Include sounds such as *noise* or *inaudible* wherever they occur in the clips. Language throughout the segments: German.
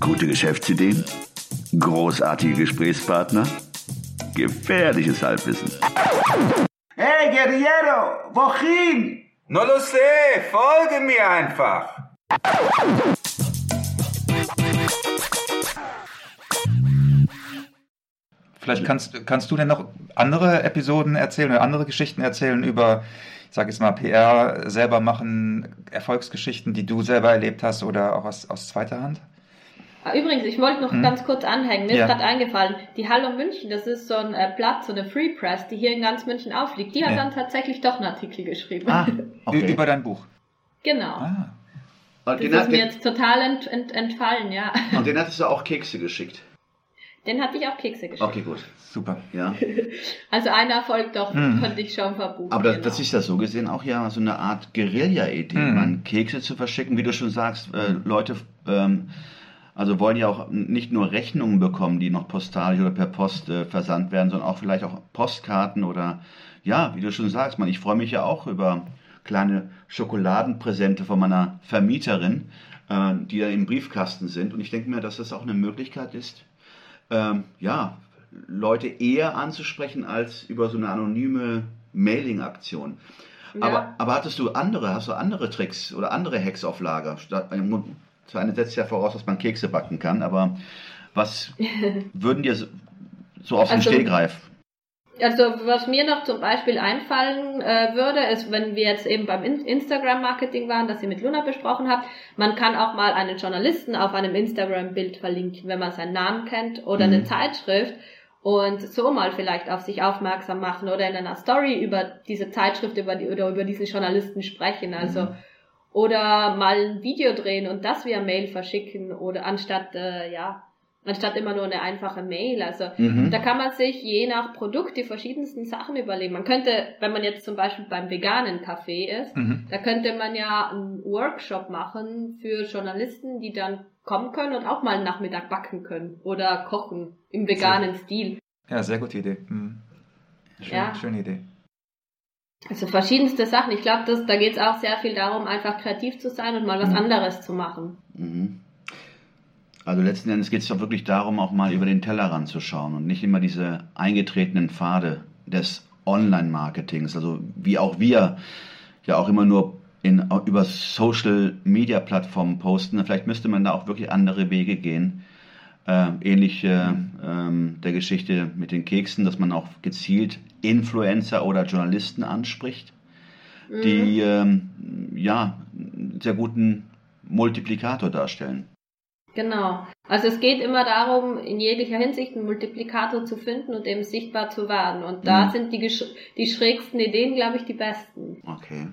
Gute Geschäftsideen? Großartige Gesprächspartner? Gefährliches Halbwissen. Hey, Guerriero, wohin? No lo sé, folge mir einfach. Vielleicht kannst, kannst du denn noch andere Episoden erzählen oder andere Geschichten erzählen über, ich sage jetzt mal, PR selber machen, Erfolgsgeschichten, die du selber erlebt hast oder auch aus, aus zweiter Hand? Ah, Übrigens, ich wollte noch hm. ganz kurz anhängen, mir ja. ist gerade eingefallen, die Hallo München, das ist so ein äh, Platz, so eine Free Press, die hier in ganz München aufliegt, die hat ja. dann tatsächlich doch einen Artikel geschrieben. Ah, *laughs* okay. Über dein Buch? Genau. Ah. das ist mir jetzt total ent, ent, entfallen, ja. Und den hattest du auch Kekse geschickt? Den hatte ich auch Kekse geschickt. Okay, gut. Super. Ja. *laughs* Also ein Erfolg doch, hm. konnte ich schon verbuchen. Aber das, genau. das ist ja so gesehen auch ja so eine Art Guerilla-Idee, hm. man Kekse zu verschicken, wie du schon sagst, äh, Leute ähm, also wollen ja auch nicht nur Rechnungen bekommen, die noch postalisch oder per Post äh, versandt werden, sondern auch vielleicht auch Postkarten oder ja, wie du schon sagst, man, ich freue mich ja auch über kleine Schokoladenpräsente von meiner Vermieterin, äh, die ja im Briefkasten sind. Und ich denke mir, dass das auch eine Möglichkeit ist, ähm, ja, Leute eher anzusprechen als über so eine anonyme Mailing-Aktion. Ja. Aber, aber hattest du andere, hast du andere Tricks oder andere Hacks auf Lager? Das eine setzt ja voraus, dass man Kekse backen kann, aber was *laughs* würden dir so, so auf den also, Stehgreif also was mir noch zum Beispiel einfallen äh, würde, ist, wenn wir jetzt eben beim In Instagram-Marketing waren, das ihr mit Luna besprochen habt, man kann auch mal einen Journalisten auf einem Instagram-Bild verlinken, wenn man seinen Namen kennt oder mhm. eine Zeitschrift und so mal vielleicht auf sich aufmerksam machen oder in einer Story über diese Zeitschrift über die, oder über diesen Journalisten sprechen. Also mhm. Oder mal ein Video drehen und das via Mail verschicken oder anstatt äh, ja anstatt immer nur eine einfache Mail. Also mhm. da kann man sich je nach Produkt die verschiedensten Sachen überlegen. Man könnte, wenn man jetzt zum Beispiel beim veganen Kaffee ist, mhm. da könnte man ja einen Workshop machen für Journalisten, die dann kommen können und auch mal einen Nachmittag backen können oder kochen im veganen Stil. Ja, sehr gute Idee. Mhm. Schön, ja. Schöne Idee. Also verschiedenste Sachen. Ich glaube, da geht es auch sehr viel darum, einfach kreativ zu sein und mal was mhm. anderes zu machen. Mhm. Also letzten Endes geht es doch wirklich darum, auch mal über den Tellerrand zu schauen und nicht immer diese eingetretenen Pfade des Online-Marketings, also wie auch wir ja auch immer nur in, über Social-Media-Plattformen posten. Vielleicht müsste man da auch wirklich andere Wege gehen. Äh, ähnlich äh, äh, der Geschichte mit den Keksen, dass man auch gezielt Influencer oder Journalisten anspricht, mhm. die ähm, ja einen sehr guten Multiplikator darstellen. Genau. Also es geht immer darum, in jeglicher Hinsicht einen Multiplikator zu finden und eben sichtbar zu werden. Und da mhm. sind die, die schrägsten Ideen, glaube ich, die besten. Okay.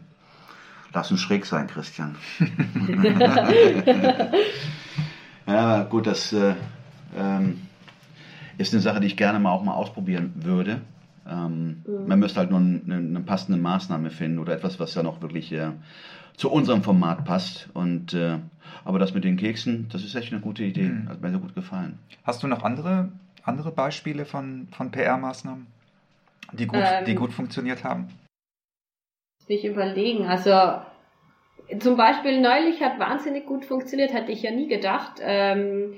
Lass uns schräg sein, Christian. *laughs* *laughs* ja, gut, das äh, ähm, ist eine Sache, die ich gerne mal auch mal ausprobieren würde. Ähm, mhm. Man müsste halt nur eine, eine, passende Maßnahme finden oder etwas, was ja noch wirklich äh, zu unserem Format passt. Und äh, aber das mit den Keksen, das ist echt eine gute Idee. Mhm. Hat mir sehr gut gefallen. Hast du noch andere, andere Beispiele von, von PR-Maßnahmen, die gut, ähm, die gut funktioniert haben? Sich überlegen. Also zum Beispiel neulich hat wahnsinnig gut funktioniert, hätte ich ja nie gedacht. Ähm,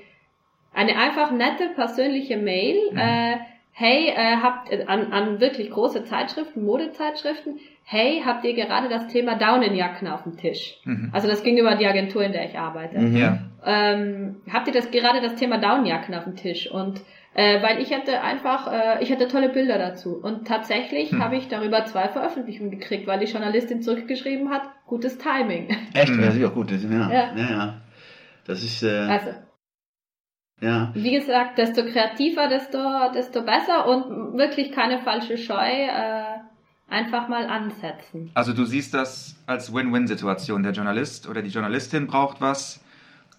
eine einfach nette persönliche Mail. Mhm. Äh, hey, äh, habt äh, an, an wirklich große Zeitschriften, Modezeitschriften, hey, habt ihr gerade das Thema Daunenjacken auf dem Tisch? Mhm. Also das ging über die Agentur, in der ich arbeite. Mhm. Ja. Ähm, habt ihr das gerade das Thema Daunenjacken auf dem Tisch? Und äh, weil ich hatte einfach, äh, ich hatte tolle Bilder dazu. Und tatsächlich mhm. habe ich darüber zwei Veröffentlichungen gekriegt, weil die Journalistin zurückgeschrieben hat, gutes Timing. Echt? Mhm. Das ist auch gut. Das, ja. Ja. ja, ja. Das ist. Äh, also, ja. Wie gesagt, desto kreativer, desto, desto besser und wirklich keine falsche Scheu. Äh, einfach mal ansetzen. Also du siehst das als Win-Win-Situation. Der Journalist oder die Journalistin braucht was,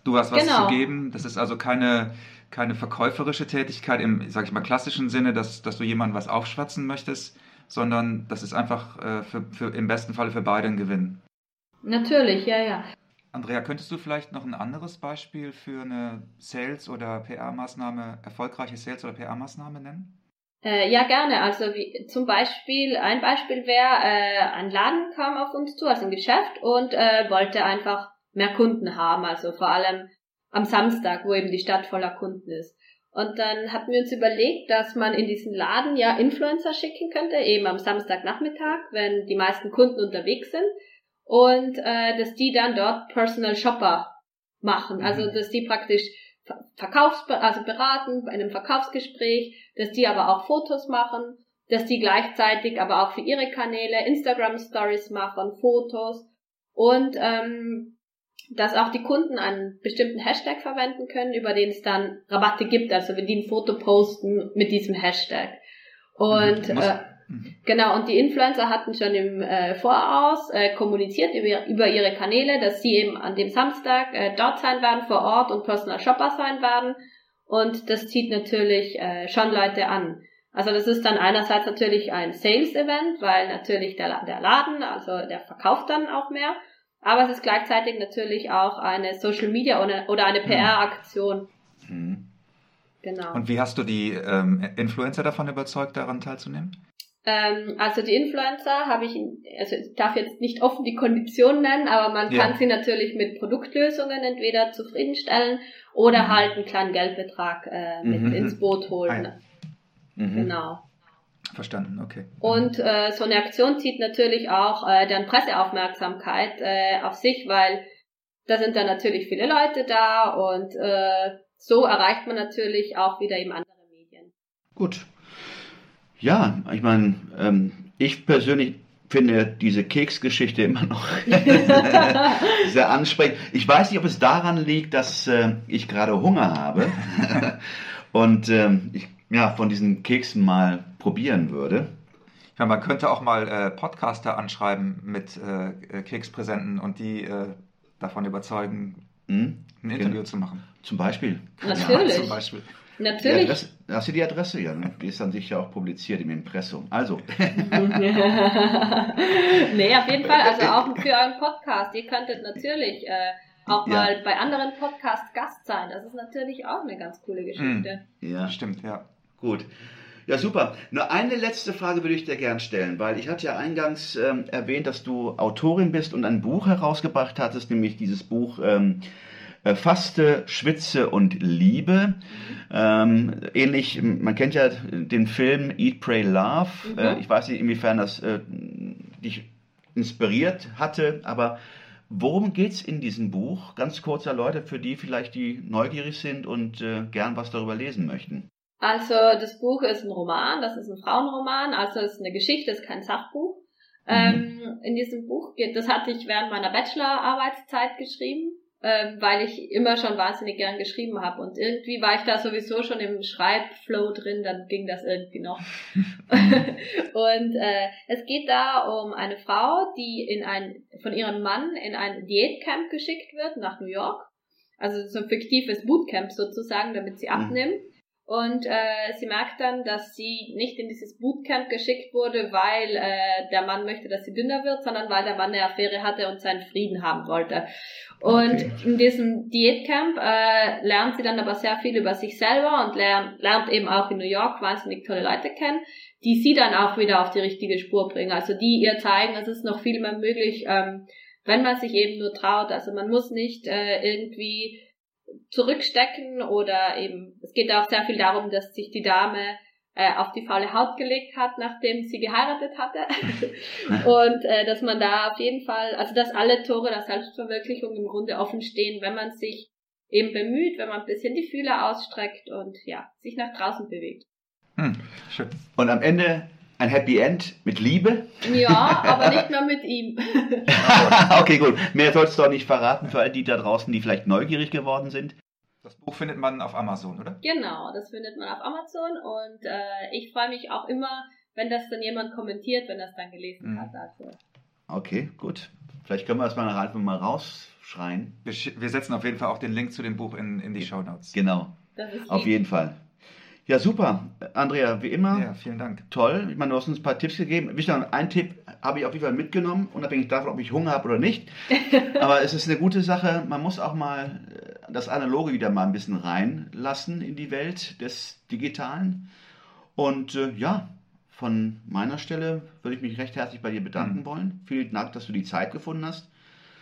du hast was genau. zu geben. Das ist also keine, keine verkäuferische Tätigkeit im, sag ich mal, klassischen Sinne, dass, dass du jemandem was aufschwatzen möchtest, sondern das ist einfach äh, für, für, im besten Falle für beide ein Gewinn. Natürlich, ja, ja. Andrea, könntest du vielleicht noch ein anderes Beispiel für eine Sales- oder PR-Maßnahme, erfolgreiche Sales- oder PR-Maßnahme nennen? Äh, ja, gerne. Also wie, zum Beispiel, ein Beispiel wäre, äh, ein Laden kam auf uns zu, also ein Geschäft, und äh, wollte einfach mehr Kunden haben. Also vor allem am Samstag, wo eben die Stadt voller Kunden ist. Und dann hatten wir uns überlegt, dass man in diesen Laden ja Influencer schicken könnte, eben am Samstagnachmittag, wenn die meisten Kunden unterwegs sind. Und äh, dass die dann dort Personal Shopper machen. Mhm. Also dass die praktisch Verkaufs also beraten bei einem Verkaufsgespräch, dass die aber auch Fotos machen, dass die gleichzeitig aber auch für ihre Kanäle Instagram Stories machen, Fotos und ähm, dass auch die Kunden einen bestimmten Hashtag verwenden können, über den es dann Rabatte gibt, also wenn die ein Foto posten mit diesem Hashtag. Und mhm. äh, genau, und die Influencer hatten schon im äh, Voraus äh, kommuniziert über, über ihre Kanäle, dass sie eben an dem Samstag äh, dort sein werden, vor Ort und Personal Shopper sein werden. Und das zieht natürlich äh, schon Leute an. Also das ist dann einerseits natürlich ein Sales-Event, weil natürlich der, der Laden, also der verkauft dann auch mehr. Aber es ist gleichzeitig natürlich auch eine Social Media oder eine PR-Aktion. Mhm. Genau. Und wie hast du die ähm, Influencer davon überzeugt, daran teilzunehmen? Ähm, also die Influencer habe ich, also ich darf jetzt nicht offen die Konditionen nennen, aber man ja. kann sie natürlich mit Produktlösungen entweder zufriedenstellen oder mhm. halt einen kleinen Geldbetrag äh, mit mhm. ins Boot holen. Mhm. Genau. Verstanden, okay. Und äh, so eine Aktion zieht natürlich auch äh, dann Presseaufmerksamkeit äh, auf sich, weil da sind dann natürlich viele Leute da und äh, so erreicht man natürlich auch wieder eben andere Medien. Gut. Ja, ich meine, ähm, ich persönlich finde diese Keksgeschichte immer noch *laughs* sehr ansprechend. Ich weiß nicht, ob es daran liegt, dass äh, ich gerade Hunger habe *laughs* und ähm, ich ja, von diesen Keksen mal probieren würde. Ja, man könnte auch mal äh, Podcaster anschreiben mit äh, Kekspräsenten und die äh, davon überzeugen, hm? ein Interview genau. zu machen. Zum Beispiel. Natürlich. Ja, zum Beispiel. Natürlich. Ja, hast du die Adresse? Ja, ne? die ist dann sicher auch publiziert im Impressum. Also. *laughs* nee, auf jeden Fall. Also auch für euren Podcast. Ihr könntet natürlich äh, auch ja. mal bei anderen Podcasts Gast sein. Das ist natürlich auch eine ganz coole Geschichte. Ja, stimmt, ja. Gut. Ja, super. Nur eine letzte Frage würde ich dir gern stellen, weil ich hatte ja eingangs ähm, erwähnt, dass du Autorin bist und ein Buch herausgebracht hattest, nämlich dieses Buch ähm, äh, Faste, Schwitze und Liebe. Ähm, ähnlich, man kennt ja den Film Eat, Pray, Love. Mhm. Äh, ich weiß nicht, inwiefern das äh, dich inspiriert hatte, aber worum geht's in diesem Buch? Ganz kurz erläutert für die vielleicht, die neugierig sind und äh, gern was darüber lesen möchten. Also das Buch ist ein Roman, das ist ein Frauenroman, also es ist eine Geschichte, es ist kein Sachbuch. Mhm. Ähm, in diesem Buch geht, das hatte ich während meiner Bachelorarbeitszeit geschrieben, ähm, weil ich immer schon wahnsinnig gern geschrieben habe und irgendwie war ich da sowieso schon im Schreibflow drin, dann ging das irgendwie noch. *laughs* und äh, es geht da um eine Frau, die in ein von ihrem Mann in ein Diätcamp geschickt wird nach New York. Also so ein fiktives Bootcamp sozusagen, damit sie mhm. abnimmt. Und äh, sie merkt dann, dass sie nicht in dieses Bootcamp geschickt wurde, weil äh, der Mann möchte, dass sie dünner wird, sondern weil der Mann eine Affäre hatte und seinen Frieden haben wollte. Und okay. in diesem Diätcamp äh, lernt sie dann aber sehr viel über sich selber und lernt, lernt eben auch in New York wahnsinnig tolle Leute kennen, die sie dann auch wieder auf die richtige Spur bringen. Also die ihr zeigen, es ist noch viel mehr möglich, ähm, wenn man sich eben nur traut. Also man muss nicht äh, irgendwie zurückstecken oder eben, es geht auch sehr viel darum, dass sich die Dame äh, auf die faule Haut gelegt hat, nachdem sie geheiratet hatte. *laughs* und äh, dass man da auf jeden Fall, also dass alle Tore der Selbstverwirklichung im Grunde offen stehen, wenn man sich eben bemüht, wenn man ein bisschen die Fühler ausstreckt und ja, sich nach draußen bewegt. Hm, schön. Und am Ende ein Happy End mit Liebe? Ja, aber *laughs* nicht mehr mit ihm. *laughs* okay, gut. Mehr sollst du auch nicht verraten für all die da draußen, die vielleicht neugierig geworden sind. Das Buch findet man auf Amazon, oder? Genau, das findet man auf Amazon und äh, ich freue mich auch immer, wenn das dann jemand kommentiert, wenn das dann gelesen mhm. hat. Also. Okay, gut. Vielleicht können wir das mal einfach mal rausschreien. Wir, wir, setzen auf jeden Fall auch den Link zu dem Buch in, in die Show Notes. Genau. Auf jeden Fall. Ja, super. Andrea, wie immer. Ja, vielen Dank. Toll. Ich meine, du hast uns ein paar Tipps gegeben. Ein Tipp habe ich auf jeden Fall mitgenommen, unabhängig davon, ob ich Hunger habe oder nicht. *laughs* Aber es ist eine gute Sache. Man muss auch mal äh, das Analoge wieder mal ein bisschen reinlassen in die Welt des Digitalen. Und äh, ja, von meiner Stelle würde ich mich recht herzlich bei dir bedanken mhm. wollen. Vielen Dank, dass du die Zeit gefunden hast.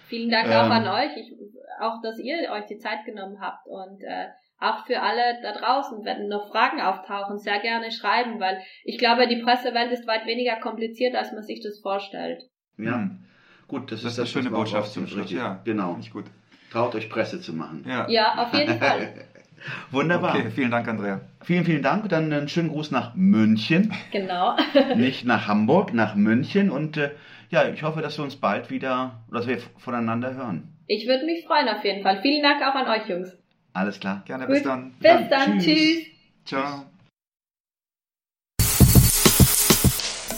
Vielen Dank ähm, auch an euch. Ich auch, dass ihr euch die Zeit genommen habt und äh, auch für alle da draußen, wenn noch Fragen auftauchen, sehr gerne schreiben, weil ich glaube, die Pressewelt ist weit weniger kompliziert, als man sich das vorstellt. Ja, hm. gut, das, das ist eine schöne Botschaft zum Schluss. Ja, genau. Nicht gut. Traut euch Presse zu machen. Ja, ja auf jeden *laughs* Fall. Wunderbar. Okay, vielen Dank, Andrea. Vielen, vielen Dank. Dann einen schönen Gruß nach München. *laughs* Genau. *laughs* Nicht nach Hamburg, nach München. Und äh, ja, ich hoffe, dass wir uns bald wieder, dass wir voneinander hören. Ich würde mich freuen auf jeden Fall. Vielen Dank auch an euch, Jungs. Alles klar. Gerne, Gut. bis dann. Bis dann, dann. Tschüss. Tschüss. Ciao.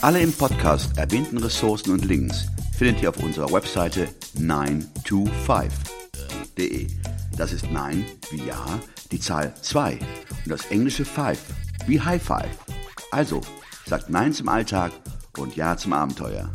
Alle im Podcast erwähnten Ressourcen und Links findet ihr auf unserer Webseite 925.de. Das ist 9 wie Ja, die Zahl 2 und das englische 5 wie High Five. Also, sagt Nein zum Alltag und Ja zum Abenteuer.